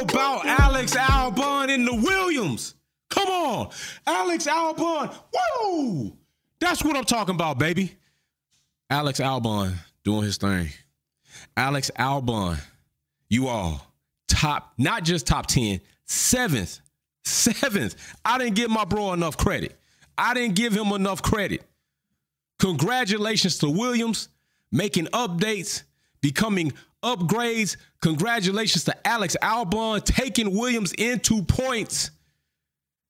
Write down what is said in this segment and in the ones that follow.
About Alex Albon in the Williams? Come on, Alex Albon. Woo! That's what I'm talking about, baby. Alex Albon doing his thing. Alex Albon, you all top, not just top 10, seventh, seventh. I didn't give my bro enough credit. I didn't give him enough credit. Congratulations to Williams making updates, becoming upgrades. Congratulations to Alex Albon taking Williams into points.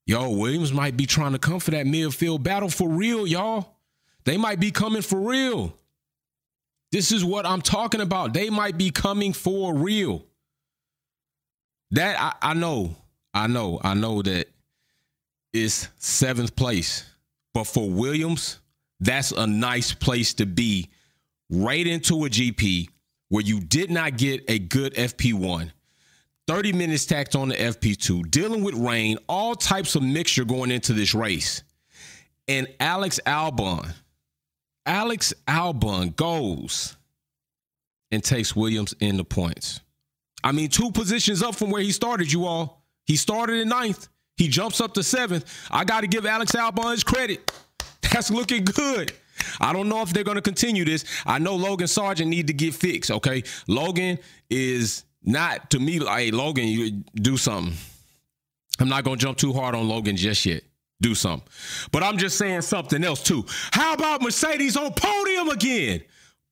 Yo, Williams might be trying to come for that midfield battle for real, y'all. They might be coming for real. This is what I'm talking about. They might be coming for real. That I, I know, I know, I know that it's seventh place. But for Williams, that's a nice place to be right into a GP where you did not get a good FP1. 30 minutes tacked on the FP2, dealing with rain, all types of mixture going into this race. And Alex Albon, Alex Albon goes and takes Williams in the points. I mean, two positions up from where he started, you all. He started in ninth. He jumps up to seventh. I got to give Alex Albon his credit. That's looking good. I don't know if they're going to continue this. I know Logan Sargeant need to get fixed. Okay, Logan is not to me like hey, Logan. You do something. I'm not going to jump too hard on Logan just yet. Do something. But I'm just saying something else too. How about Mercedes on podium again?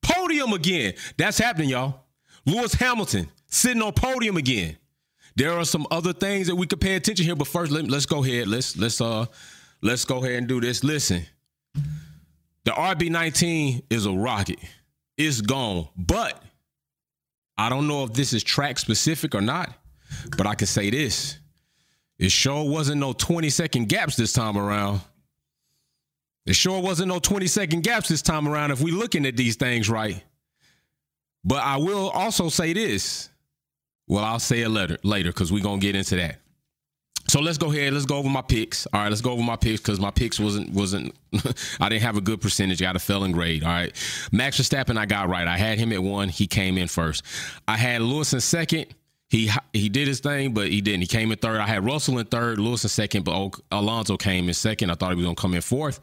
Podium again. That's happening, y'all. Lewis Hamilton sitting on podium again. There are some other things that we could pay attention here, but first let, let's go ahead. Let's let's uh let's go ahead and do this. Listen. The RB19 is a rocket. It's gone. But I don't know if this is track specific or not, but I can say this. It sure wasn't no 20 second gaps this time around. It sure wasn't no 20 second gaps this time around if we're looking at these things right. But I will also say this. Well, I'll say it later later because we're gonna get into that. So let's go ahead. Let's go over my picks. All right, let's go over my picks because my picks wasn't wasn't. I didn't have a good percentage. I got a failing grade. All right, Max Verstappen I got right. I had him at one. He came in first. I had Lewis in second. He he did his thing, but he didn't. He came in third. I had Russell in third, Lewis in second, but Alonso came in second. I thought he was gonna come in fourth.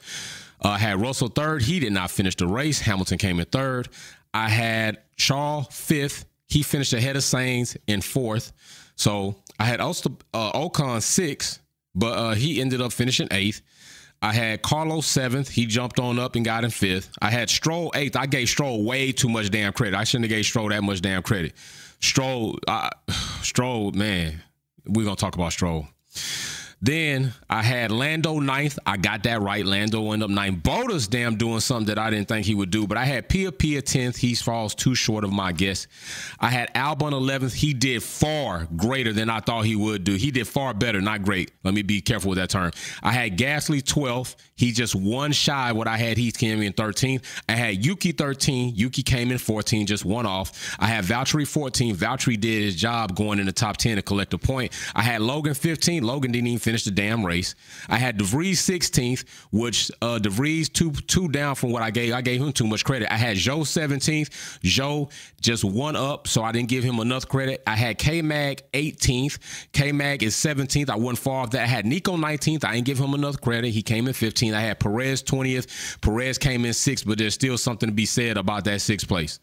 Uh, I had Russell third. He did not finish the race. Hamilton came in third. I had Charles fifth. He finished ahead of Sainz in fourth. So I had Oster, uh, Ocon sixth, but uh, he ended up finishing eighth. I had Carlos seventh. He jumped on up and got in fifth. I had Stroll eighth. I gave Stroll way too much damn credit. I shouldn't have gave Stroll that much damn credit. Stroll, uh, Stroll, man, we're gonna talk about Stroll. Then I had Lando ninth. I got that right. Lando ended up ninth. Bottas damn doing something that I didn't think he would do. But I had Pia Pia 10th. He falls too short of my guess. I had Albon 11th. He did far greater than I thought he would do. He did far better, not great. Let me be careful with that term. I had Gasly 12th. He just one shy what I had. He came in 13th. I had Yuki 13. Yuki came in 14, just one off. I had Valtteri 14. Valtteri did his job going in the top 10 to collect a point. I had Logan 15. Logan didn't even finish finish the damn race. I had DeVries 16th, which uh DeVries two two down from what I gave. I gave him too much credit. I had Joe 17th. Joe just one up, so I didn't give him enough credit. I had K Mag 18th. K Mag is 17th. I went far off that. I had Nico 19th. I didn't give him enough credit. He came in 15th. I had Perez 20th. Perez came in sixth, but there's still something to be said about that sixth place.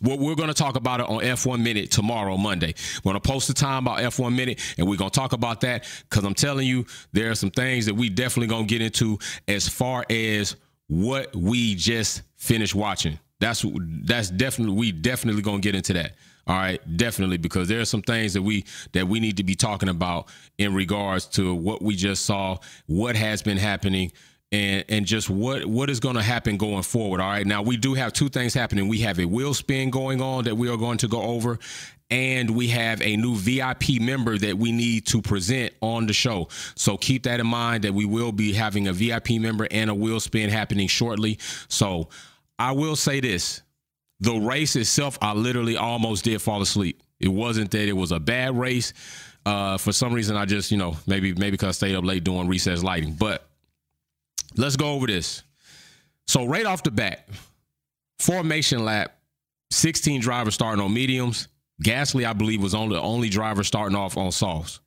We're, going to talk about it on F1 Minute tomorrow, Monday. We're going to post the time about F1 Minute, and we're going to talk about that because I'm telling you, there are some things that we definitely going to get into as far as what we just finished watching. That's that's definitely we definitely going to get into that. All right, definitely because there are some things that we that we need to be talking about in regards to what we just saw, what has been happening, and and just what what is going to happen going forward. All right. Now we do have two things happening. We have a wheel spin going on that we are going to go over, and we have a new VIP member that we need to present on the show. So keep that in mind that we will be having a VIP member and a wheel spin happening shortly. So I will say this: the race itself, I literally almost did fall asleep. It wasn't that it was a bad race. Uh, for some reason, I just, you know, maybe maybe because I stayed up late doing recess lighting, but Let's go over this. So right off the bat, formation lap, 16 drivers starting on mediums, Gasly, I believe, was only the only driver starting off on softs.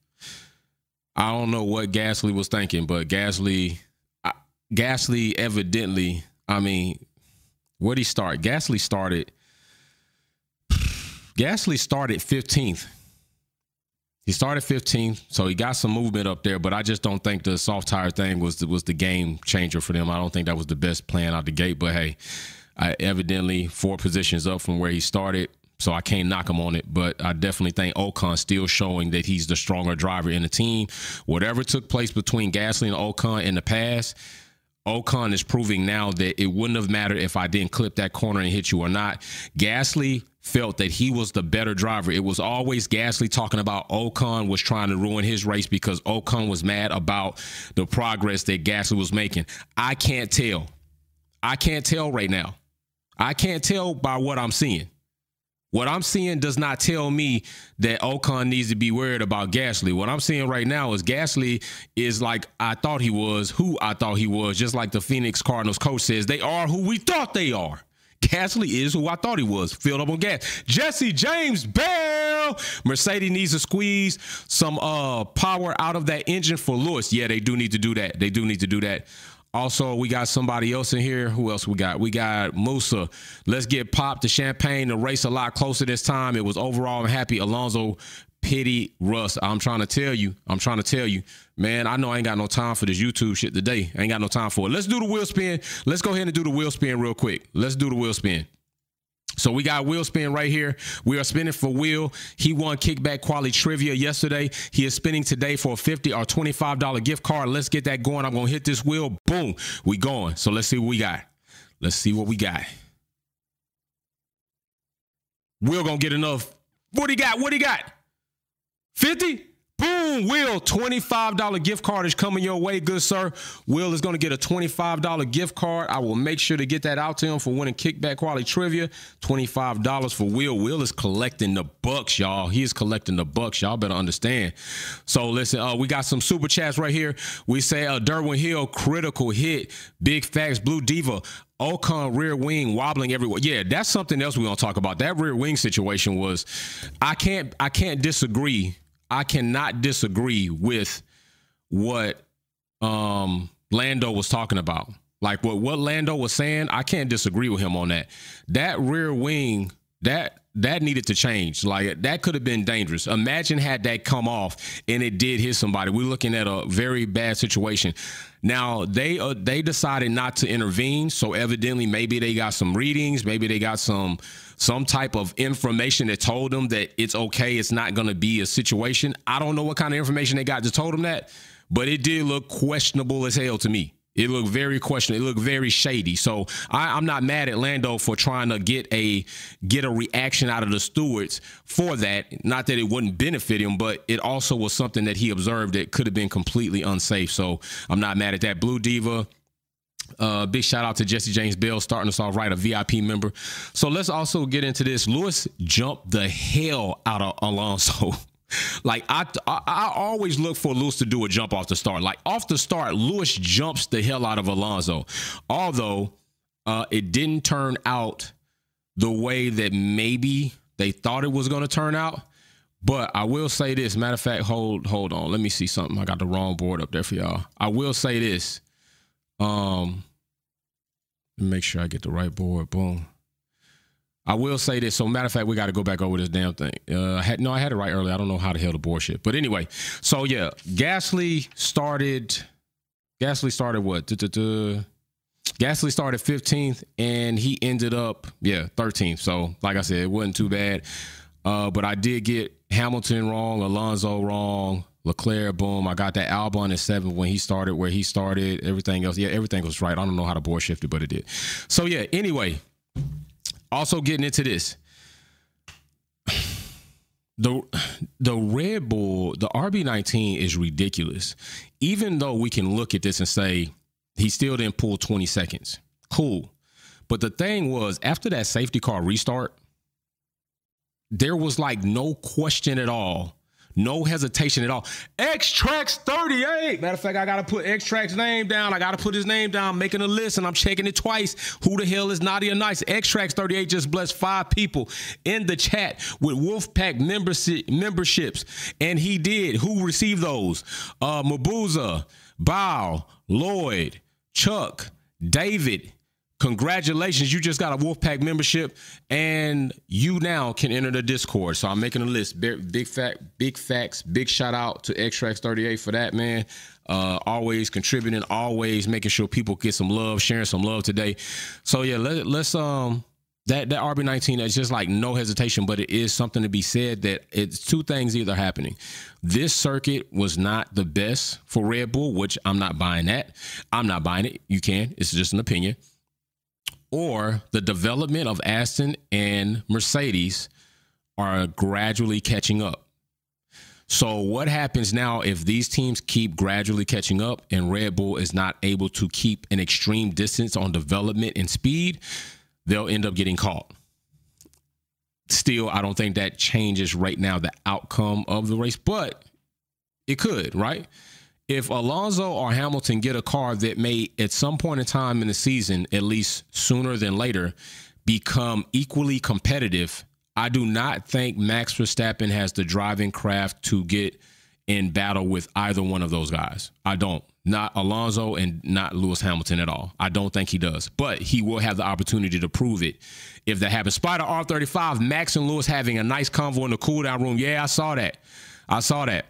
I don't know what Gasly was thinking, but Gasly, Gasly evidently, I mean, where'd he start? Gasly started. Gasly started 15th. He started 15th, so he got some movement up there. But I just don't think the soft tire thing was the, was the game changer for them. I don't think that was the best plan out the gate. But hey, I evidently four positions up from where he started. So I can't knock him on it, but I definitely think Ocon still showing that he's the stronger driver in the team. Whatever took place between Gasly and Ocon in the past, Ocon is proving now that it wouldn't have mattered if I didn't clip that corner and hit you or not. Gasly felt that he was the better driver. It was always Gasly talking about Ocon was trying to ruin his race because Ocon was mad about the progress that Gasly was making. I can't tell. I can't tell right now. I can't tell by what I'm seeing. What I'm seeing does not tell me that Ocon needs to be worried about Gasly. What I'm seeing right now is Gasly is like I thought he was, who I thought he was, just like the Phoenix Cardinals coach says, they are who we thought they are. Gasly is who I thought he was, filled up on gas. Jesse James Bell. Mercedes needs to squeeze some uh power out of that engine for Lewis. Yeah, they do need to do that. They do need to do that. Also, we got somebody else in here. Who else we got? We got Musa. Let's get popped the champagne. The race a lot closer this time. It was overall I'm happy. Alonso pity Russ. I'm trying to tell you. I'm trying to tell you, man. I know I ain't got no time for this YouTube shit today. I ain't got no time for it. Let's do the wheel spin. Let's go ahead and do the wheel spin real quick. Let's do the wheel spin. So we got wheel spin right here. We are spinning for Will. He won kickback quality trivia yesterday. He is spinning today for a 50 or $25 gift card. Let's get that going. I'm going to hit this wheel. Boom. We going. So let's see what we got. Let's see what we got. Will going to get enough. What you got? What you got? 50? Boom, Will, $25 gift card is coming your way, good sir. Will is going to get a $25 gift card. I will make sure to get that out to him for winning kickback quality trivia. $25 for Will. Will is collecting the bucks, y'all. He is collecting the bucks. Y'all better understand. So listen, uh, we got some super chats right here. We say uh, Derwin Hill, critical hit. Big facts, Blue Diva. Ocon rear wing wobbling everywhere. Yeah, that's something else we're gonna talk about. That rear wing situation was I can't I can't disagree I cannot disagree with what um, Lando was talking about. Like what what Lando was saying, I can't disagree with him on that. That rear wing, that that needed to change. Like that could have been dangerous. Imagine had that come off and it did hit somebody. We're looking at a very bad situation. Now they uh, they decided not to intervene, so evidently maybe they got some readings, maybe they got some some type of information that told them that it's okay, it's not going to be a situation. I don't know what kind of information they got that told them that, but it did look questionable as hell to me. It looked very questionable. It looked very shady. So I, am not mad at Lando for trying to get a get a reaction out of the stewards for that. Not that it wouldn't benefit him, but it also was something that he observed that could have been completely unsafe. So I'm not mad at that. Blue Diva, uh, big shout out to Jesse James Bell starting us off right, a VIP member. So let's also get into this. Lewis jumped the hell out of Alonso. like I, I, I always look for Lewis to do a jump off the start. Like off the start, Lewis jumps the hell out of Alonso. Although uh, it didn't turn out the way that maybe they thought it was going to turn out. But I will say this. Matter of fact, hold hold on. Let me see something. I got the wrong board up there for y'all. I will say this. Um, make sure I get the right board. Boom. I will say this. So, matter of fact, we got to go back over this damn thing. Uh, I had, no, I had it right earlier. I don't know how the hell the board shit. But anyway, so yeah, Gasly started. Gasly started what? Duh, Gasly started 15th, and he ended up yeah 13th. So, like I said, it wasn't too bad. Uh, but I did get Hamilton wrong, Alonso wrong, Leclerc, boom. I got that Albon at seven when he started, where he started. Everything else, yeah, everything was right. I don't know how the board shifted, but it did. So yeah. Anyway, also getting into this, the the Red Bull, the RB19 is ridiculous. Even though we can look at this and say he still didn't pull 20 seconds, cool. But the thing was, after that safety car restart, there was like no question at all No hesitation at all. X Tracks 38. Matter of fact, I gotta put X Tracks name down. I gotta put his name down, making a list, and I'm checking it twice. Who the hell is naughty or nice? X Tracks 38 just blessed five people in the chat with Wolfpack membership memberships, and he did. Who received those? Uh, Mabuza, Bow, Lloyd, Chuck, David, congratulations, you just got a Wolfpack membership, and you now can enter the Discord. So I'm making a list. Big fact, big facts, big shout out to Extracts 38 for that, man. Uh, always contributing, always making sure people get some love, sharing some love today. So yeah, let, let's um that that RB19 is just like no hesitation, but it is something to be said that it's two things either happening. This circuit was not the best for Red Bull, which I'm not buying that. I'm not buying it. You can. It's just an opinion or the development of Aston and Mercedes are gradually catching up. So, what happens now if these teams keep gradually catching up and Red Bull is not able to keep an extreme distance on development and speed? They'll end up getting caught. Still, I don't think that changes right now the outcome of the race, but it could, right? If Alonso or Hamilton get a car that may, at some point in time in the season, at least sooner than later, become equally competitive, I do not think Max Verstappen has the driving craft to get in battle with either one of those guys. I don't. Not Alonso and not Lewis Hamilton at all. I don't think he does. But he will have the opportunity to prove it if that happens. Spider R35, Max and Lewis having a nice convo in the cool down room. Yeah, I saw that. I saw that.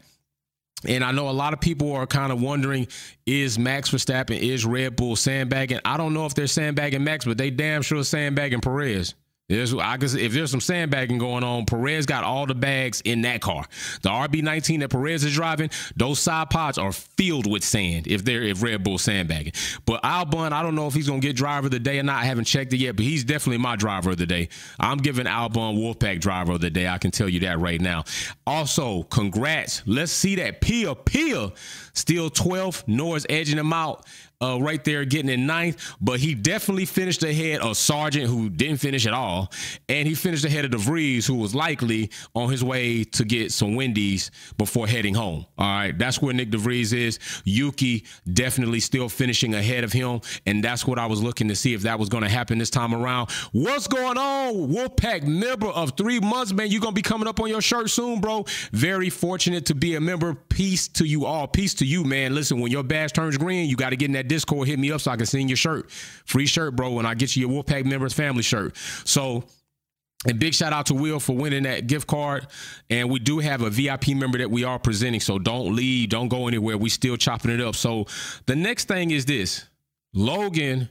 And I know a lot of people are kind of wondering is Max Verstappen, is Red Bull sandbagging? I don't know if they're sandbagging Max, but they damn sure sandbagging Perez. There's, I guess if there's some sandbagging going on, Perez got all the bags in that car. The RB19 that Perez is driving, those side pods are filled with sand. If they're if Red Bull sandbagging, but Albon, I don't know if he's gonna get driver of the day or not. I haven't checked it yet, but he's definitely my driver of the day. I'm giving Albon Wolfpack driver of the day. I can tell you that right now. Also, congrats. Let's see that Pia Pia still 12th. Norris edging him out uh, right there getting in ninth, but he definitely finished ahead of Sargeant, who didn't finish at all, and he finished ahead of DeVries, who was likely on his way to get some Wendy's before heading home. All right, that's where Nyck DeVries is. Yuki definitely still finishing ahead of him, and that's what I was looking to see if that was going to happen this time around. What's going on, Wolfpack member of three months, man? You're gonna be coming up on your shirt soon, bro. Very fortunate to be a member. Peace to you all. Peace to you, man. Listen, when your badge turns green, you got to get in that Discord, hit me up so I can send your shirt. Free shirt, bro, and I get you your Wolfpack members family shirt. So and big shout out to Will for winning that gift card. And we do have a VIP member that we are presenting. So don't leave, don't go anywhere. We still chopping it up. So the next thing is this Logan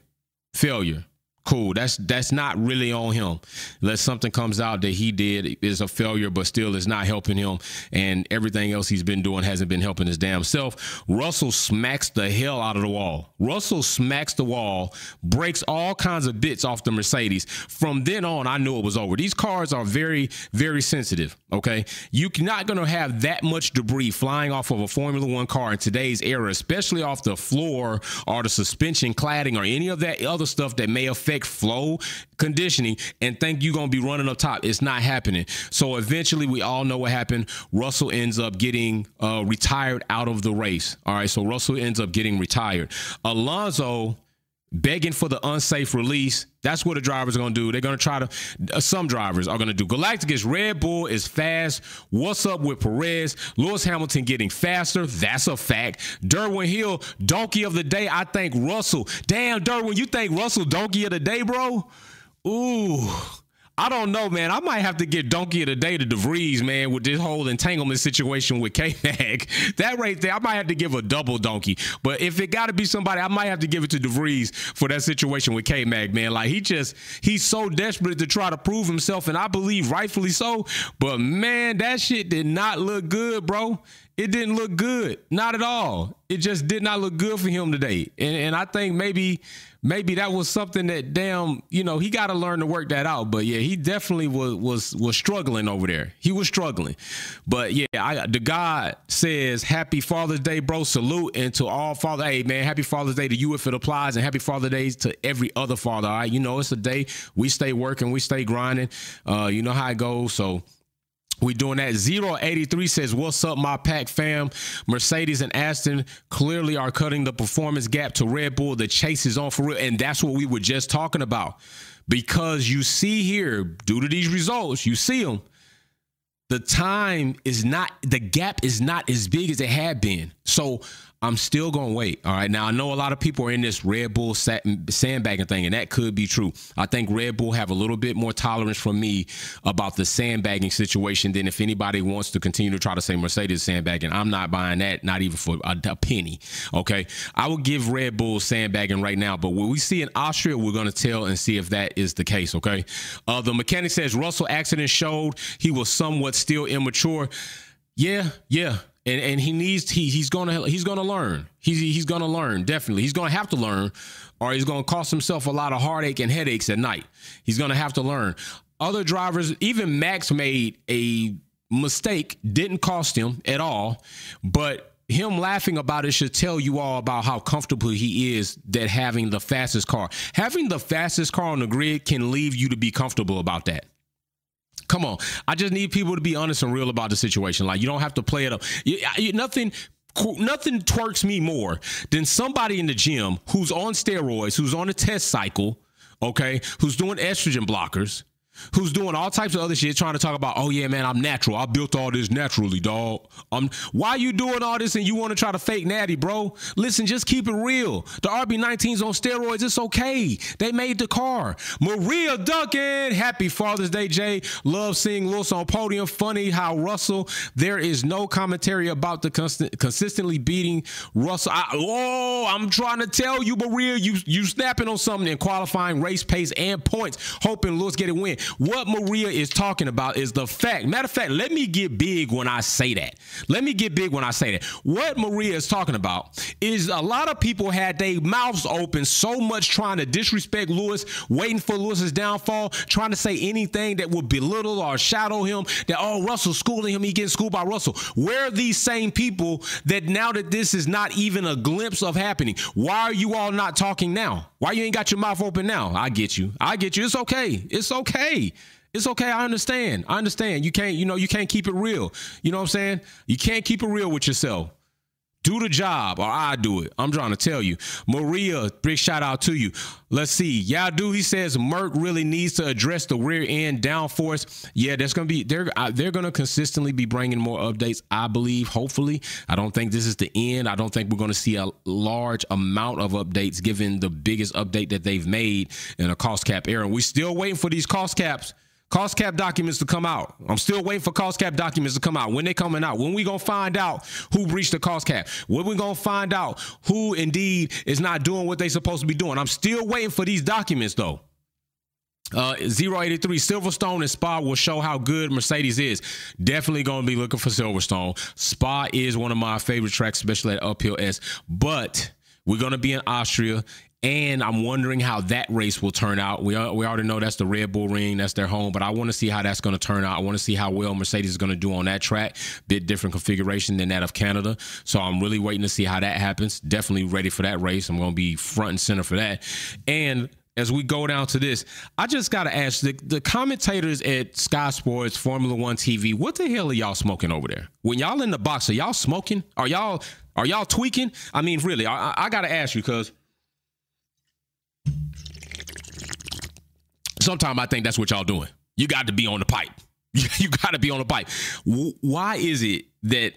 failure cool. That's that's not really on him. Unless something comes out that he did is a failure, but still is not helping him, and everything else he's been doing hasn't been helping his damn self. Russell smacks the hell out of the wall. Russell smacks the wall, breaks all kinds of bits off the Mercedes. From then on, I knew it was over. These cars are very, very sensitive. Okay, you're not going to have that much debris flying off of a Formula One car in today's era, especially off the floor or the suspension cladding or any of that other stuff that may affect affect flow conditioning and think you're going to be running up top. It's not happening. So eventually, we all know what happened. Russell ends up getting uh, retired out of the race. All right. So Russell ends up getting retired. Alonso begging for the unsafe release. That's what the drivers are going to do. They're going to try to, uh, some drivers are going to do. Galacticus Red Bull is fast. What's up with Perez? Lewis Hamilton getting faster. That's a fact. Derwin Hill, donkey of the day. I think Russell. Damn, Derwin, you think Russell donkey of the day, bro? Ooh. I don't know, man. I might have to get donkey of the day to DeVries, man, with this whole entanglement situation with K Mag. that right there, I might have to give a double donkey. But if it got to be somebody, I might have to give it to DeVries for that situation with K Mag, man. Like he just, he's so desperate to try to prove himself, and I believe rightfully so. But man, that shit did not look good, bro it didn't look good. Not at all. It just did not look good for him today. And and I think maybe maybe that was something that damn, you know, he got to learn to work that out. But yeah, he definitely was was was struggling over there. He was struggling. But yeah, I the God says happy Father's Day, bro. Salute and to all father. Hey man, happy Father's Day to you if it applies, and happy Father's Day to every other father. All right, you know it's a day we stay working, we stay grinding. Uh, you know how it goes. So We doing that. 083 says, What's up, my pack fam? Mercedes and Aston clearly are cutting the performance gap to Red Bull. The chase is on for real. And that's what we were just talking about. Because you see here, due to these results, you see them. The time is not, the gap is not as big as it had been. So I'm still going to wait. All right. Now, I know a lot of people are in this Red Bull sandbagging thing, and that could be true. I think Red Bull have a little bit more tolerance from me about the sandbagging situation than if anybody wants to continue to try to say Mercedes sandbagging. I'm not buying that, not even for a, a penny. Okay. I would give Red Bull sandbagging right now, but what we see in Austria, we're going to tell and see if that is the case. Okay. Uh, the mechanic says Russell accident showed he was somewhat still immature. Yeah, yeah and and he needs he he's gonna he's gonna learn. He's he's gonna learn definitely. He's gonna have to learn, or he's gonna cost himself a lot of heartache and headaches at night. He's gonna have to learn. Other drivers, even Max made a mistake, didn't cost him at all, but him laughing about it should tell you all about how comfortable he is that having the fastest car. Having the fastest car on the grid can leave you to be comfortable about that. Come on. I just need people to be honest and real about the situation. Like you don't have to play it up. You, you, nothing nothing twerks me more than somebody in the gym who's on steroids, who's on a test cycle, okay, who's doing estrogen blockers, who's doing all types of other shit, trying to talk about, oh yeah, man, I'm natural. I built all this naturally, dog. Um, why you doing all this and you want to try to fake natty, bro? Listen, just keep it real. The RB19's on steroids. It's okay. They made the car. Maria Duncan, happy Father's Day, Jay. Love seeing Lewis on podium. Funny how Russell. There is no commentary about the constant, consistently beating Russell. I, oh, I'm trying to tell you, Maria, you you snapping on something in qualifying, race pace, and points, hoping Lewis get a win. What Maria is talking about is the fact. Matter of fact, let me get big when I say that. Let me get big when I say that. What Maria is talking about is a lot of people had their mouths open so much trying to disrespect Lewis, waiting for Lewis's downfall, trying to say anything that would belittle or shadow him. That oh, Russell's schooling him, he getting schooled by Russell. Where are these same people that now that this is not even a glimpse of happening? Why are you all not talking now? Why you ain't got your mouth open now? I get you. I get you. It's okay. It's okay. It's okay. I understand. I understand. You can't, you know, you can't keep it real. You know what I'm saying? You can't keep it real with yourself. Do the job or I do it. I'm trying to tell you. Maria, big shout out to you. Let's see. Yadu, he says Merc really needs to address the rear end downforce. Yeah, that's going to be, they're, they're going to consistently be bringing more updates, I believe, hopefully. I don't think this is the end. I don't think we're going to see a large amount of updates given the biggest update that they've made in a cost cap era. We're still waiting for these cost caps cost cap documents to come out. I'm still waiting for cost cap documents to come out. When they coming out? When we gonna find out who breached the cost cap? When we gonna find out who indeed is not doing what they supposed to be doing? I'm still waiting for these documents though. Uh, 083 Silverstone and Spa will show how good Mercedes is. Definitely going to be looking for Silverstone. Spa is one of my favorite tracks, especially at uphill S. But we're going to be in Austria. And I'm wondering how that race will turn out. We, we already know that's the Red Bull Ring, that's their home, but I want to see how that's going to turn out. I want to see how well Mercedes is going to do on that track. Bit different configuration than that of Canada. So I'm really waiting to see how that happens. Definitely ready for that race. I'm going to be front and center for that. And as we go down to this, I just got to ask the, the commentators at Sky Sports, Formula One TV, what the hell are y'all smoking over there? When y'all in the box, are y'all smoking? Are y'all are y'all tweaking? I mean, really, I, I got to ask you because Sometimes I think that's what y'all doing. You got to be on the pipe. You got to be on the pipe. Why is it that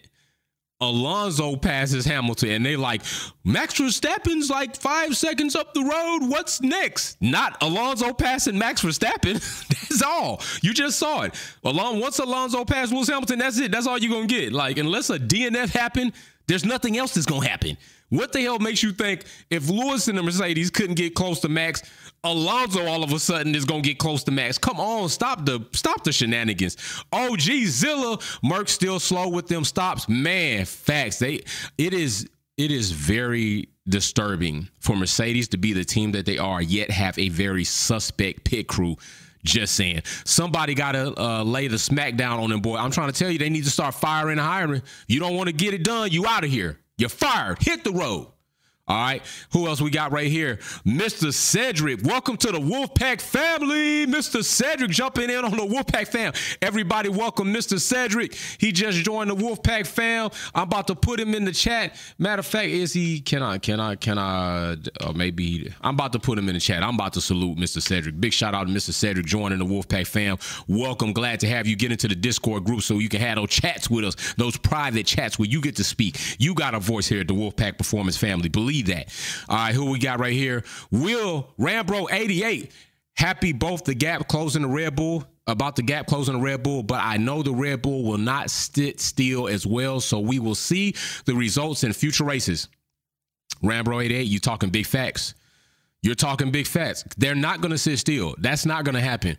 Alonso passes Hamilton and they like Max Verstappen's like five seconds up the road. What's next? Not Alonso passing Max Verstappen. that's all. You just saw it. Along once Alonso passed Lewis Hamilton, that's it. That's all you're gonna get. Like unless a DNF happen, there's nothing else that's gonna happen. What the hell makes you think if Lewis and the Mercedes couldn't get close to Max, Alonso all of a sudden is gonna get close to Max? Come on, stop the stop the shenanigans. Oh gee, Zilla, Merc still slow with them stops. Man, facts. They it is it is very disturbing for Mercedes to be the team that they are, yet have a very suspect pit crew. Just saying. Somebody got to uh, lay the smackdown on them, boy. I'm trying to tell you, they need to start firing and hiring. You don't want to get it done, you out of here. You're fired. Hit the road. All right. Who else we got right here? Mr. Cedric. Welcome to the Wolfpack family. Mr. Cedric jumping in on the Wolfpack fam. Everybody welcome Mr. Cedric. He just joined the Wolfpack fam. I'm about to put him in the chat. Matter of fact, is he can I can I can I uh, maybe I'm about to put him in the chat. I'm about to salute Mr. Cedric. Big shout out to Mr. Cedric joining the Wolfpack fam. Welcome. Glad to have you get into the Discord group so you can have those chats with us, those private chats where you get to speak. You got a voice here at the Wolfpack Performance family. Believe believe that. All right, who we got right here? Will Rambro 88. Happy both the gap closing the Red Bull about the gap closing the Red Bull, but I know the Red Bull will not sit still as well. So we will see the results in future races. Rambro 88, you talking big facts. You're talking big facts. They're not going to sit still. That's not going to happen.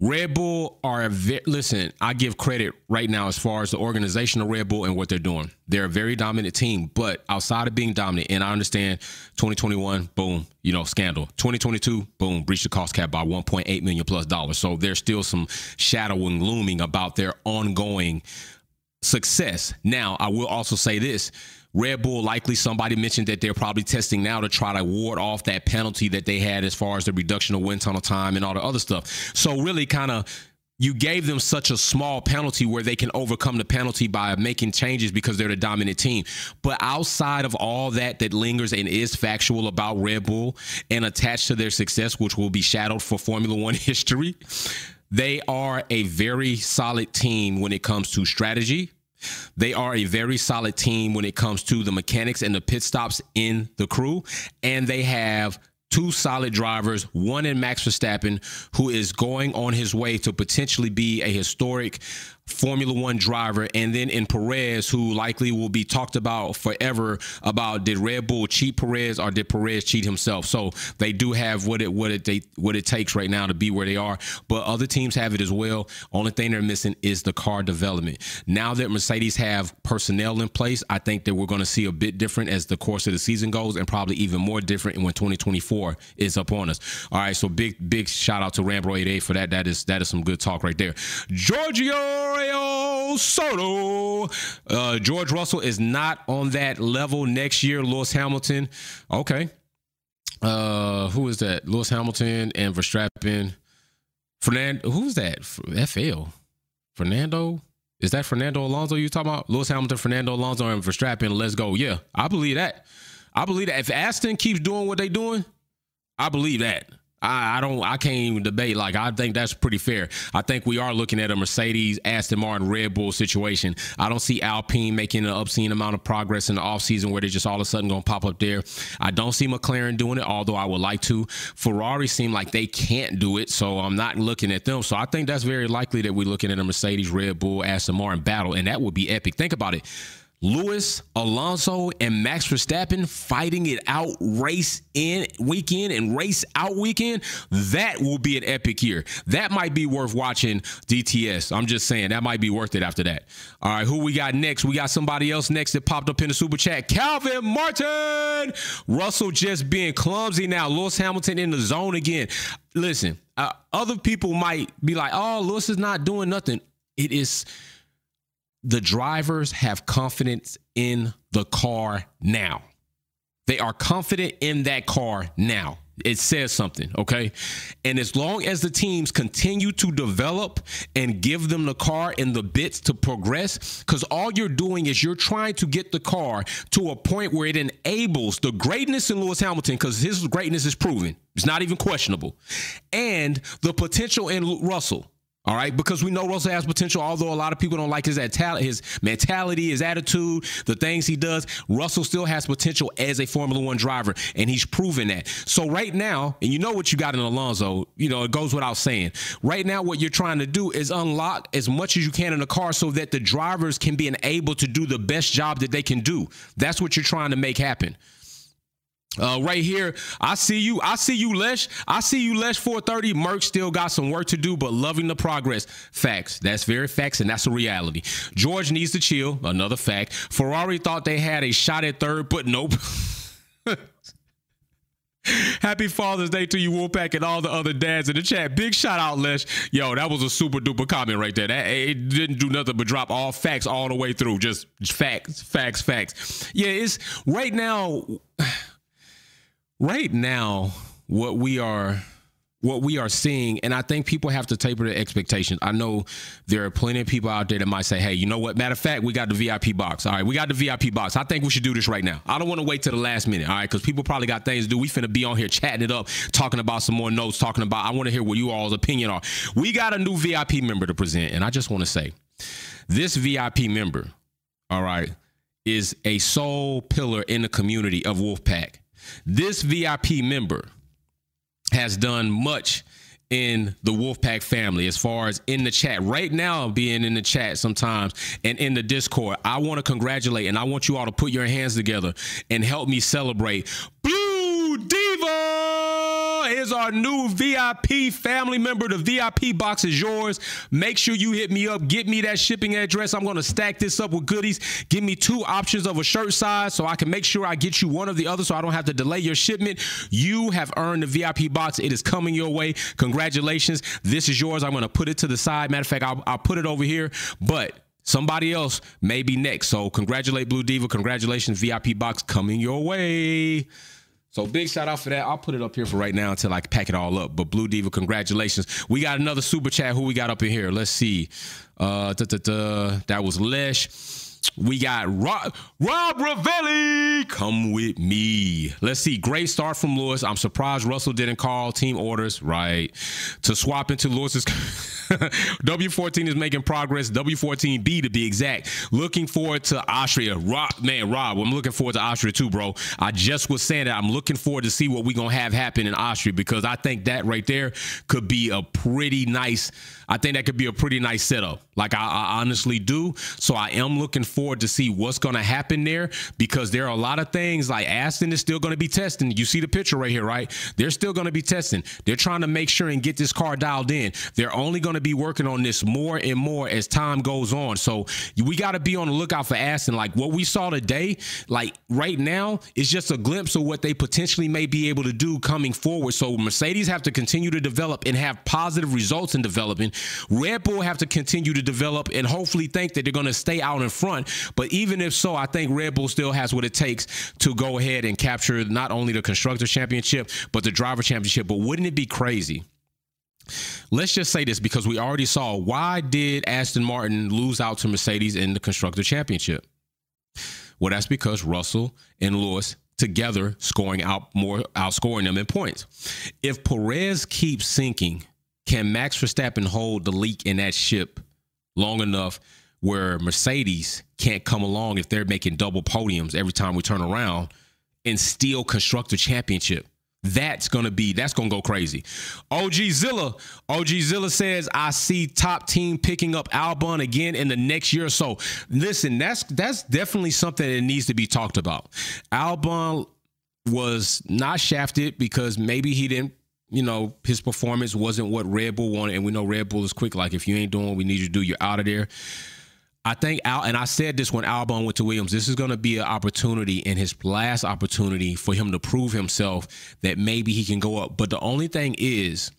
Red Bull are a ve- listen. I give credit right now as far as the organization of Red Bull and what they're doing. They're a very dominant team, but outside of being dominant, and I understand 2021, boom, you know, scandal. 2022, boom, breached the cost cap by 1.8 million plus dollars. So there's still some shadowing looming about their ongoing success. Now, I will also say this Red Bull, likely somebody mentioned that they're probably testing now to try to ward off that penalty that they had as far as the reduction of wind tunnel time and all the other stuff. So, really, kind of you gave them such a small penalty where they can overcome the penalty by making changes because they're the dominant team. But outside of all that that lingers and is factual about Red Bull and attached to their success, which will be shadowed for Formula One history, they are a very solid team when it comes to strategy, they are a very solid team when it comes to the mechanics and the pit stops in the crew, and they have two solid drivers, one in Max Verstappen, who is going on his way to potentially be a historic Formula One driver, and then in Perez, who likely will be talked about forever about did Red Bull cheat Perez or did Perez cheat himself? So they do have what it what it they, what it takes right now to be where they are, but other teams have it as well. Only thing they're missing is the car development. Now that Mercedes have personnel in place, I think that we're going to see a bit different as the course of the season goes, and probably even more different when 2024 is upon us. All right, so big big shout out to Rambo 88 for that. That is that is some good talk right there. Giorgio Soto. Uh, George Russell is not on that level next year. Lewis Hamilton. Okay. Uh, who is that? Lewis Hamilton and Verstappen. Fernando. Who's that? FL. Fernando. Is that Fernando Alonso you talking about? Lewis Hamilton, Fernando Alonso, and Verstappen. Let's go. Yeah, I believe that. I believe that. If Aston keeps doing what they're doing, I believe that. I, I, don't I can't even debate. Like I think that's pretty fair. I think we are looking at a Mercedes, Aston Martin, Red Bull situation. I don't see Alpine making an obscene amount of progress in the offseason where they're just all of a sudden gonna pop up there. I don't see McLaren doing it, although I would like to. Ferrari seem like they can't do it, so I'm not looking at them. So I think that's very likely that we're looking at a Mercedes, Red Bull, Aston Martin battle, and that would be epic. Think about it. Lewis, Alonso, and Max Verstappen fighting it out race in weekend and race out weekend. That will be an epic year. That might be worth watching DTS. I'm just saying that might be worth it after that. All right, who we got next? We got somebody else next that popped up in the super chat. Calvin Martin. Russell just being clumsy now. Lewis Hamilton in the zone again. Listen, uh, other people might be like, oh, Lewis is not doing nothing. It is the drivers have confidence in the car now. They are confident in that car now. It says something, okay? And as long as the teams continue to develop and give them the car and the bits to progress, because all you're doing is you're trying to get the car to a point where it enables the greatness in Lewis Hamilton, because his greatness is proven. It's not even questionable. And the potential in Russell. All right, because we know Russell has potential, although a lot of people don't like his his mentality, his attitude, the things he does. Russell still has potential as a Formula One driver, and he's proven that. So right now, and you know what you got in Alonso, you know it goes without saying. Right now, what you're trying to do is unlock as much as you can in the car, so that the drivers can be able to do the best job that they can do. That's what you're trying to make happen. Uh, right here, I see you. I see you, Lesh. I see you, Lesh 430. Merc still got some work to do, but loving the progress. Facts. That's very facts, and that's a reality. George needs to chill. Another fact. Ferrari thought they had a shot at third, but nope. Happy Father's Day to you, Wolfpack, and all the other dads in the chat. Big shout out, Lesh. Yo, that was a super duper comment right there. That it didn't do nothing but drop all facts all the way through. Just facts, facts, facts. Yeah, it's right now. Right now, what we are what we are seeing, and I think people have to taper their expectations. I know there are plenty of people out there that might say, hey, you know what? Matter of fact, we got the VIP box. All right, we got the VIP box. I think we should do this right now. I don't want to wait till the last minute, all right? Because people probably got things to do. We finna be on here chatting it up, talking about some more notes, talking about, I want to hear what you all's opinion are. We got a new VIP member to present, and I just want to say, this VIP member, all right, is a sole pillar in the community of Wolfpack. This VIP member, has done much in the Wolfpack family as far as in the chat. Right now, being in the chat sometimes and in the Discord, I want to congratulate and I want you all to put your hands together and help me celebrate Blue Diva is our new VIP family member. The VIP box is yours. Make sure you hit me up. Get me that shipping address. I'm going to stack this up with goodies. Give me two options of a shirt size so I can make sure I get you one of the other so I don't have to delay your shipment. You have earned the VIP box. It is coming your way. Congratulations. This is yours. I'm going to put it to the side. Matter of fact, I'll, I'll put it over here. But somebody else may be next. So congratulate Blue Diva. Congratulations. VIP box coming your way. So big shout out for that. I'll put it up here for right now until I pack it all up. But Blue Diva, congratulations. We got another super chat. Who we got up in here? Let's see. Uh, that was Lesh. We got Rob, Rob Ravelli. Come with me. Let's see. Great start from Lewis. I'm surprised Russell didn't call team orders right to swap into Lewis's. W14 is making progress. W14B to be exact. Looking forward to Austria. Rob, man, Rob, I'm looking forward to Austria too, bro. I just was saying that I'm looking forward to see what we're gonna have happen in Austria because I think that right there could be a pretty nice. I think that could be a pretty nice setup. Like I, I honestly do. So I am looking forward to see what's gonna happen there because there are a lot of things like Aston is still gonna be testing. You see the picture right here, right? They're still gonna be testing. They're trying to make sure and get this car dialed in. They're only gonna to be working on this more and more as time goes on. So we got to be on the lookout for Aston. Like what we saw today, like right now, is just a glimpse of what they potentially may be able to do coming forward. So Mercedes have to continue to develop and have positive results in developing. Red Bull have to continue to develop and hopefully think that they're going to stay out in front. But even if so, I think Red Bull still has what it takes to go ahead and capture not only the constructor championship, but the driver championship. But wouldn't it be crazy? Let's just say this because we already saw why did Aston Martin lose out to Mercedes in the constructor championship? Well, that's because Russell and Lewis together scoring out more outscoring them in points. If Perez keeps sinking, can Max Verstappen hold the leak in that ship long enough where Mercedes can't come along if they're making double podiums every time we turn around and steal constructor championship? That's gonna be that's gonna go crazy. OG Zilla, OG Zilla says I see top team picking up Albon again in the next year or so. Listen, that's that's definitely something that needs to be talked about. Albon was not shafted because maybe he didn't you know, his performance wasn't what Red Bull wanted. And we know Red Bull is quick. Like, if you ain't doing what we need you to do, you're out of there. I think Al, and I said this when Albon went to Williams, this is going to be an opportunity and his last opportunity for him to prove himself that maybe he can go up. But the only thing is,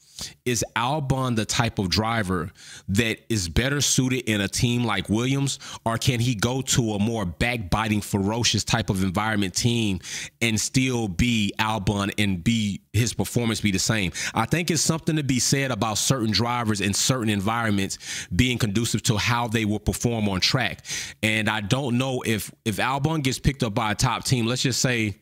is Albon the type of driver that is better suited in a team like Williams, or can he go to a more backbiting, ferocious type of environment team and still be Albon and be his performance be the same? I think it's something to be said about certain drivers in certain environments being conducive to how they will perform on track. And I don't know if if Albon gets picked up by a top team, let's just say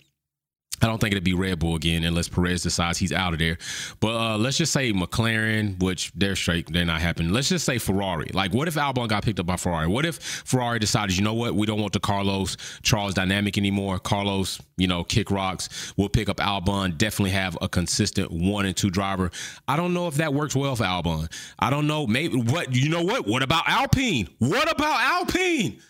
I don't think it'd be Red Bull again unless Perez decides he's out of there. But uh, let's just say McLaren, which they're straight, they're not happening. Let's just say Ferrari. Like, what if Albon got picked up by Ferrari? What if Ferrari decided, you know what, we don't want the Carlos Charles dynamic anymore? Carlos, you know, kick rocks. We'll pick up Albon. Definitely have a consistent one and two driver. I don't know if that works well for Albon. I don't know. Maybe what you know what? What about Alpine? What about Alpine?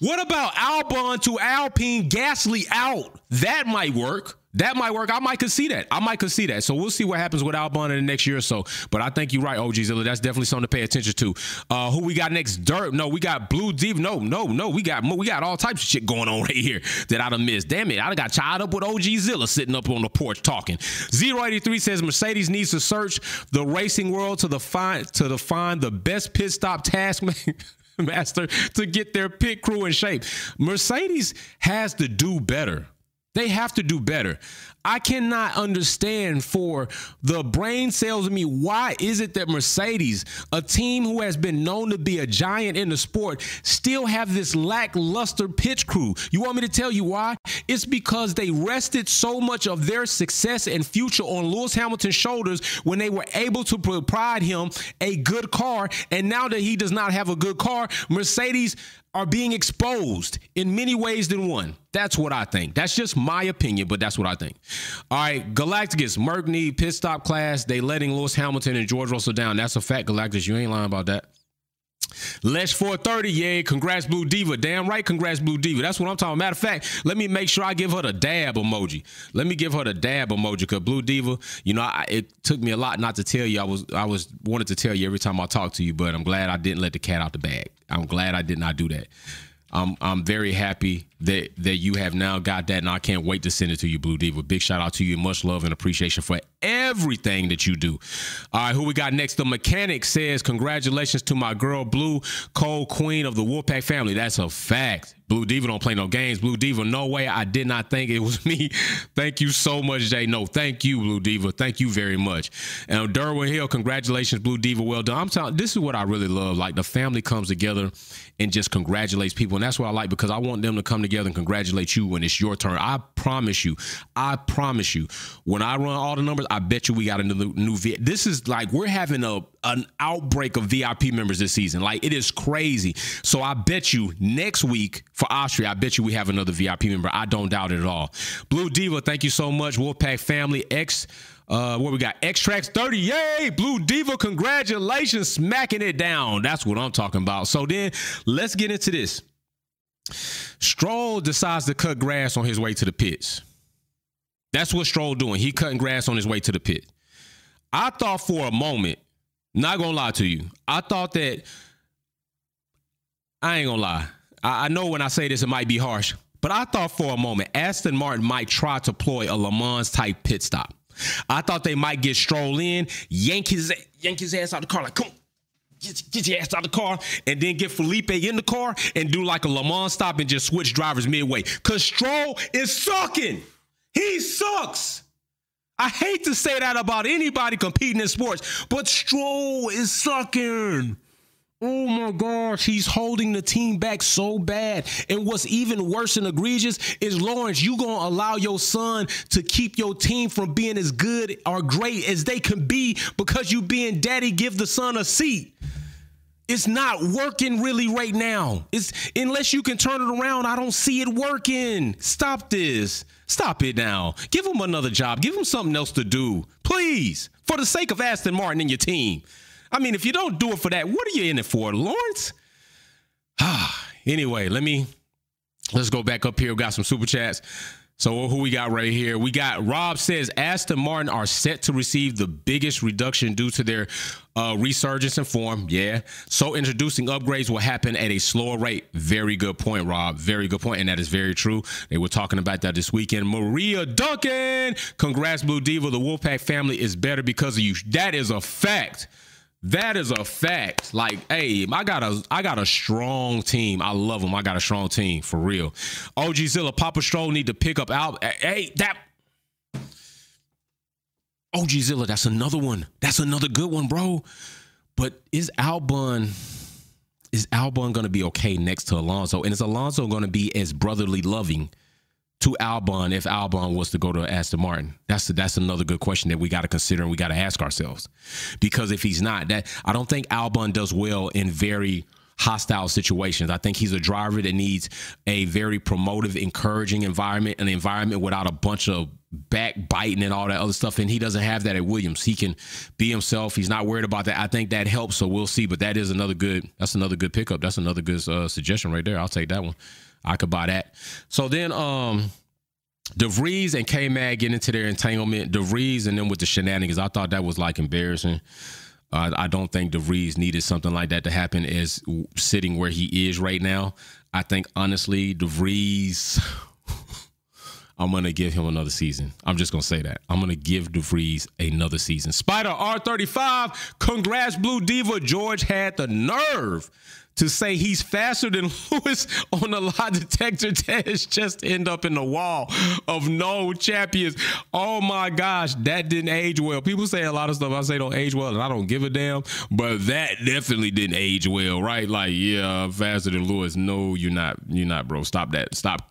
What about Albon to Alpine Gasly out? That might work. That might work. I might see that. I might see that. So we'll see what happens with Albon in the next year or so. But I think you're right, OG Zilla. That's definitely something to pay attention to. Uh, who we got next? Dirt. No, we got Blue Deep. No, no, no. We got we got all types of shit going on right here that I'd have missed. Damn it. I got tied up with OG Zilla sitting up on the porch talking. 083 says Mercedes needs to search the racing world to the find to the find the best pit stop task master to get their pit crew in shape. Mercedes has to do better. They have to do better. I cannot understand for the brain cells in me why is it that Mercedes, a team who has been known to be a giant in the sport, still have this lackluster pitch crew? You want me to tell you why? It's because they rested so much of their success and future on Lewis Hamilton's shoulders when they were able to provide him a good car. And now that he does not have a good car, Mercedes are being exposed in many ways than one. That's what I think. That's just my opinion, but that's what I think. All right, Galacticus, Merc need pit stop class. They letting Lewis Hamilton and George Russell down. That's a fact, Galactus. You ain't lying about that. Lesh 430, yeah, congrats Blue Diva. Damn right, congrats Blue Diva. That's what I'm talking. About. Matter of fact, let me make sure I give her the dab emoji. Let me give her the dab emoji because Blue Diva, you know, I, it took me a lot not to tell you. I was I was wanted to tell you every time I talked to you, but I'm glad I didn't let the cat out the bag. I'm glad I did not do that. I'm I'm very happy that that you have now got that, and I can't wait to send it to you, Blue Diva. Big shout out to you, much love and appreciation for everything that you do. All right, who we got next? The mechanic says, "Congratulations to my girl Blue, Cole Queen of the Wolfpack family." That's a fact. Blue Diva don't play no games. Blue Diva, no way. I did not think it was me. thank you so much, Jay. No, thank you, Blue Diva. Thank you very much. And Derwin Hill, congratulations, Blue Diva. Well done. I'm telling. This is what I really love. Like the family comes together and just congratulates people, and that's what I like because I want them to come together and congratulate you when it's your turn. I promise you. I promise you. When I run all the numbers, I bet you we got a new new. This is like we're having a an outbreak of VIP members this season. Like it is crazy. So I bet you next week for Austria, I bet you we have another VIP member. I don't doubt it at all. Blue Diva, thank you so much. Wolfpack family, X. Uh, what we got? X-Trax 30. Yay! Blue Diva, congratulations, smacking it down. That's what I'm talking about. So then let's get into this. Stroll decides to cut grass on his way to the pits. That's what Stroll doing. He cutting grass on his way to the pit. I thought for a moment, not gonna lie to you, I thought that I ain't gonna lie. I, I know when I say this, it might be harsh, but I thought for a moment Aston Martin might try to ploy a Le Mans type pit stop. I thought they might get Stroll in, yank his yank his ass out the car, like come get, get your ass out the car, and then get Felipe in the car and do like a Le Mans stop and just switch drivers midway. Cause Stroll is sucking. He sucks. I hate to say that about anybody competing in sports, but Stroll is sucking. Oh my gosh, he's holding the team back so bad. And what's even worse and egregious is Lawrence, you gonna allow your son to keep your team from being as good or great as they can be because you being daddy give the son a seat. It's not working really right now. It's unless you can turn it around, I don't see it working. Stop this. Stop it now. Give him another job. Give him something else to do. Please. For the sake of Aston Martin and your team. I mean, if you don't do it for that, what are you in it for, Lawrence? Ah, anyway, let me let's go back up here. We got some super chats. So who we got right here? We got Rob says Aston Martin are set to receive the biggest reduction due to their uh, resurgence in form. Yeah. So introducing upgrades will happen at a slower rate. Very good point, Rob. Very good point, and that is very true. They were talking about that this weekend. Maria Duncan, congrats, Blue Diva. The Wolfpack family is better because of you. That is a fact. That is a fact. Like, hey, I got a I got a strong team. I love them. I got a strong team for real. OG Zilla, Papa Stroll need to pick up out. Hey, that OG Zilla, that's another one. That's another good one, bro. But is Albon is Albon gonna be okay next to Alonso? And is Alonso gonna be as brotherly loving? To Albon if Albon was to go to Aston Martin? That's that's another good question that we got to consider and we got to ask ourselves. Because if he's not, that I don't think Albon does well in very hostile situations. I think he's a driver that needs a very promotive, encouraging environment, an environment without a bunch of backbiting and all that other stuff. And he doesn't have that at Williams. He can be himself. He's not worried about that. I think that helps. So we'll see. But that is another good. That's another good pickup. That's another good uh, suggestion right there. I'll take that one. I could buy that. So then, um, DeVries and K Mag get into their entanglement. DeVries and then with the shenanigans, I thought that was like embarrassing. Uh, I don't think DeVries needed something like that to happen as sitting where he is right now. I think honestly, DeVries, I'm gonna give him another season. I'm just gonna say that. I'm gonna give DeVries another season. Spider R35, congrats, Blue Diva. George had the nerve to say he's faster than Lewis on the lie detector test just end up in the wall of no champions. Oh my gosh, that didn't age well. People say a lot of stuff I say don't age well, and I don't give a damn, but that definitely didn't age well, right? Like, yeah, faster than Lewis. No, you're not. You're not, bro. Stop that. Stop.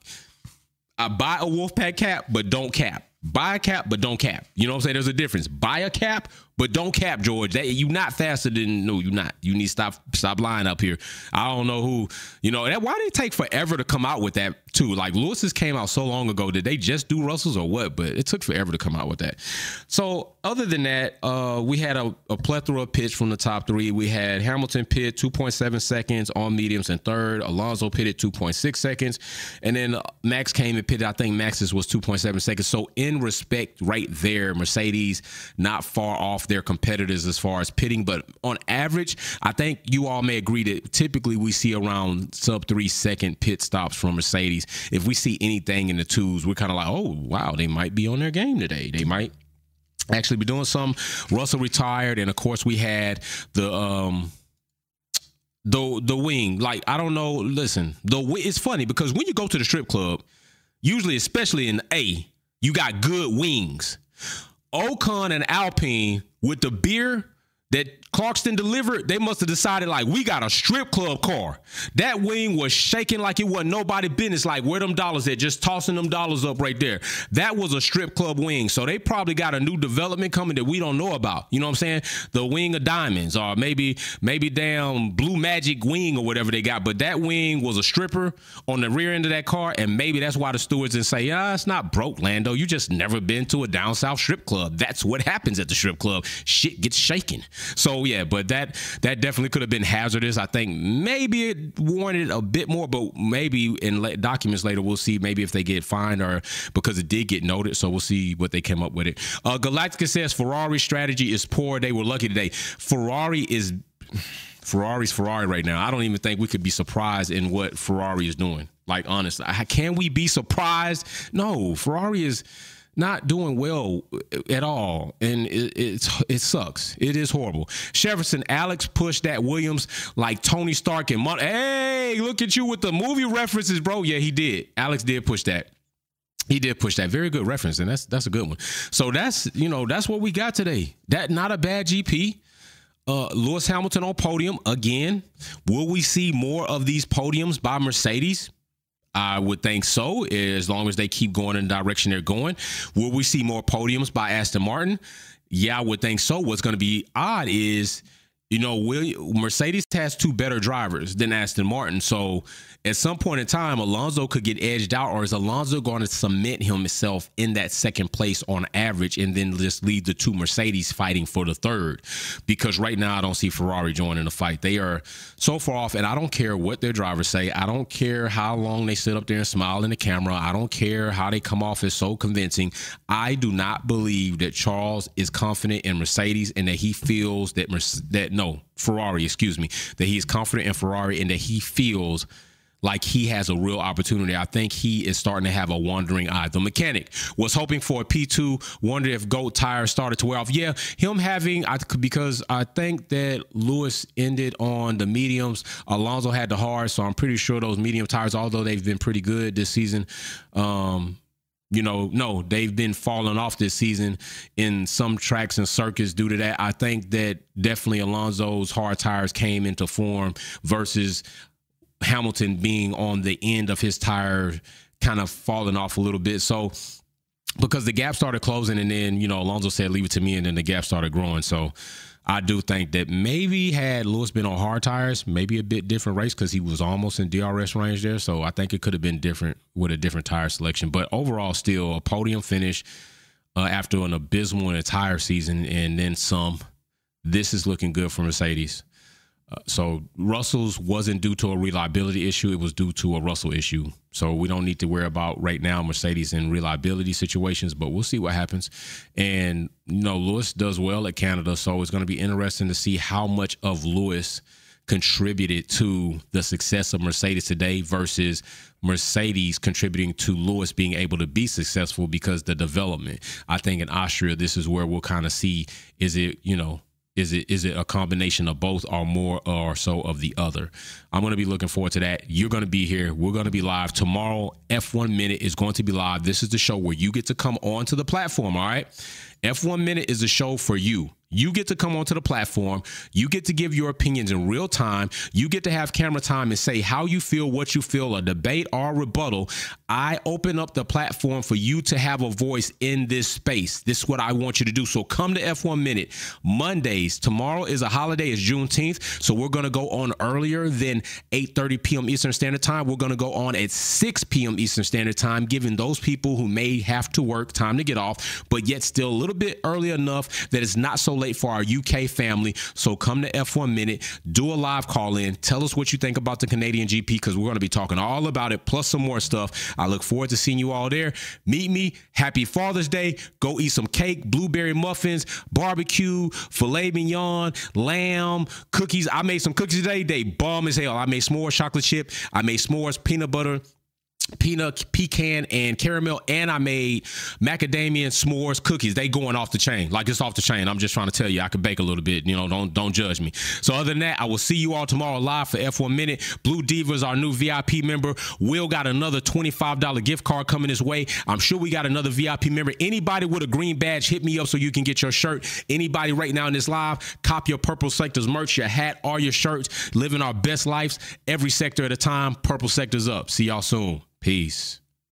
I buy a Wolfpack cap, but don't cap. Buy a cap, but don't cap. You know what I'm saying? There's a difference. Buy a cap, but don't cap, George. That you not faster than no, you not. You need to stop stop lying up here. I don't know who, you know, that why did it take forever to come out with that too? Like Lewis's came out so long ago. Did they just do Russell's or what? But it took forever to come out with that. So other than that, uh, we had a, a plethora of pitch from the top three. We had Hamilton pit 2.7 seconds on mediums and third. Alonso pitted 2.6 seconds. And then Max came and pitted, I think Max's was 2.7 seconds. So in respect right there, Mercedes not far off their competitors as far as pitting. But on average, I think you all may agree that typically we see around sub three second pit stops from Mercedes. If we see anything in the twos, we're kind of like, oh, wow, they might be on their game today. They might actually be doing some. Russell retired, and of course we had the um the the wing. Like I don't know. Listen, the it's funny because when you go to the strip club, usually especially in A, you got good wings. Ocon and Alpine with the beer that Clarkston delivered, they must have decided like we got a strip club car. That wing was shaking like it wasn't nobody business. Like where them dollars at? Just tossing them dollars up right there. That was a strip club wing. So they probably got a new development coming that we don't know about. You know what I'm saying? The wing of diamonds, or maybe maybe damn blue magic wing or whatever they got. But that wing was a stripper on the rear end of that car, and maybe that's why the stewards didn't say, "Yeah, it's not broke, Lando. You just never been to a down south strip club. That's what happens at the strip club. Shit gets shaken." So yeah, but that that definitely could have been hazardous. I think maybe it warranted a bit more, but maybe in documents later we'll see maybe if they get fined or because it did get noted. So we'll see what they came up with it. Uh, Galactica says Ferrari strategy is poor. They were lucky today. Ferrari is. Ferrari's Ferrari right now. I don't even think we could be surprised in what Ferrari is doing. Like honestly, can we be surprised? No, Ferrari is not doing well at all, and it, it's it sucks. It is horrible. Jefferson Alex pushed that Williams like Tony Stark and Mon- Hey, look at you with the movie references, bro. Yeah, he did. Alex did push that. He did push that. Very good reference, and that's that's a good one. So that's you know that's what we got today. That not a bad GP. Uh, Lewis Hamilton on podium again. Will we see more of these podiums by Mercedes? I would think so, as long as they keep going in the direction they're going. Will we see more podiums by Aston Martin? Yeah, I would think so. What's going to be odd is you know, Mercedes has two better drivers than Aston Martin. So at some point in time, Alonso could get edged out, or is Alonso going to cement himself in that second place on average and then just leave the two Mercedes fighting for the third? Because right now, I don't see Ferrari joining the fight. They are so far off, and I don't care what their drivers say. I don't care how long they sit up there and smile in the camera. I don't care how they come off as so convincing. I do not believe that Charles is confident in Mercedes and that he feels that, that no, Ferrari, excuse me, that he is confident in Ferrari and that he feels like he has a real opportunity. I think he is starting to have a wandering eye. The mechanic was hoping for a P2, wondered if GOAT tires started to wear off. Yeah, him having, I, because I think that Lewis ended on the mediums. Alonso had the hard, so I'm pretty sure those medium tires, although they've been pretty good this season, um, you know, no, they've been falling off this season in some tracks and circuits due to that. I think that definitely Alonso's hard tires came into form versus Hamilton being on the end of his tire kind of falling off a little bit. So because the gap started closing and then, you know, Alonso said leave it to me and then the gap started growing. So I do think that maybe had Lewis been on hard tires, maybe a bit different race because he was almost in DRS range there. So I think it could have been different with a different tire selection. But overall, still a podium finish uh, after an abysmal entire season and then some. This is looking good for Mercedes. Uh, so Russell's wasn't due to a reliability issue; it was due to a Russell issue. So we don't need to worry about right now Mercedes in reliability situations, but we'll see what happens. And you know, Lewis does well at Canada, so it's going to be interesting to see how much of Lewis contributed to the success of Mercedes today versus Mercedes contributing to Lewis being able to be successful because the development. I think in Austria, this is where we'll kind of see is it, you know, is it is it a combination of both or more or so of the other? I'm going to be looking forward to that. You're going to be here. We're going to be live tomorrow. F1 Minute is going to be live. This is the show where you get to come onto the platform, all right? F1 Minute is a show for you. You get to come onto the platform. You get to give your opinions in real time. You get to have camera time and say how you feel, what you feel, a debate or a rebuttal. I open up the platform for you to have a voice in this space. This is what I want you to do. So come to F1 Minute Mondays. Tomorrow is a holiday. It's Juneteenth. So we're going to go on earlier than 8:30 p.m. Eastern Standard Time. We're going to go on at 6 p.m. Eastern Standard Time, giving those people who may have to work time to get off, but yet still a little bit early enough that it's not so late for our UK family. So come to F1 Minute, do a live call in, tell us what you think about the Canadian GP because we're going to be talking all about it, plus some more stuff. I look forward to seeing you all there. Meet me. Happy Father's Day. Go eat some cake, blueberry muffins, barbecue, filet mignon, lamb, cookies. I made some cookies today. They bomb as hell. I made s'mores chocolate chip. I made s'mores peanut butter peanut pecan and caramel and i made macadamia s'mores cookies. They going off the chain. Like it's off the chain. I'm just trying to tell you i can bake a little bit. You know don't don't judge me. So other than that i will see you all tomorrow live for f1 minute. Blue divas our new vip member will got another $25 gift card coming his way. I'm sure we got another vip member. Anybody with a green badge hit me up so you can get your shirt. Anybody right now in this live cop your purple sectors merch your hat or your shirts. Living our best lives every sector at a time. Purple sectors up. See y'all soon Peace.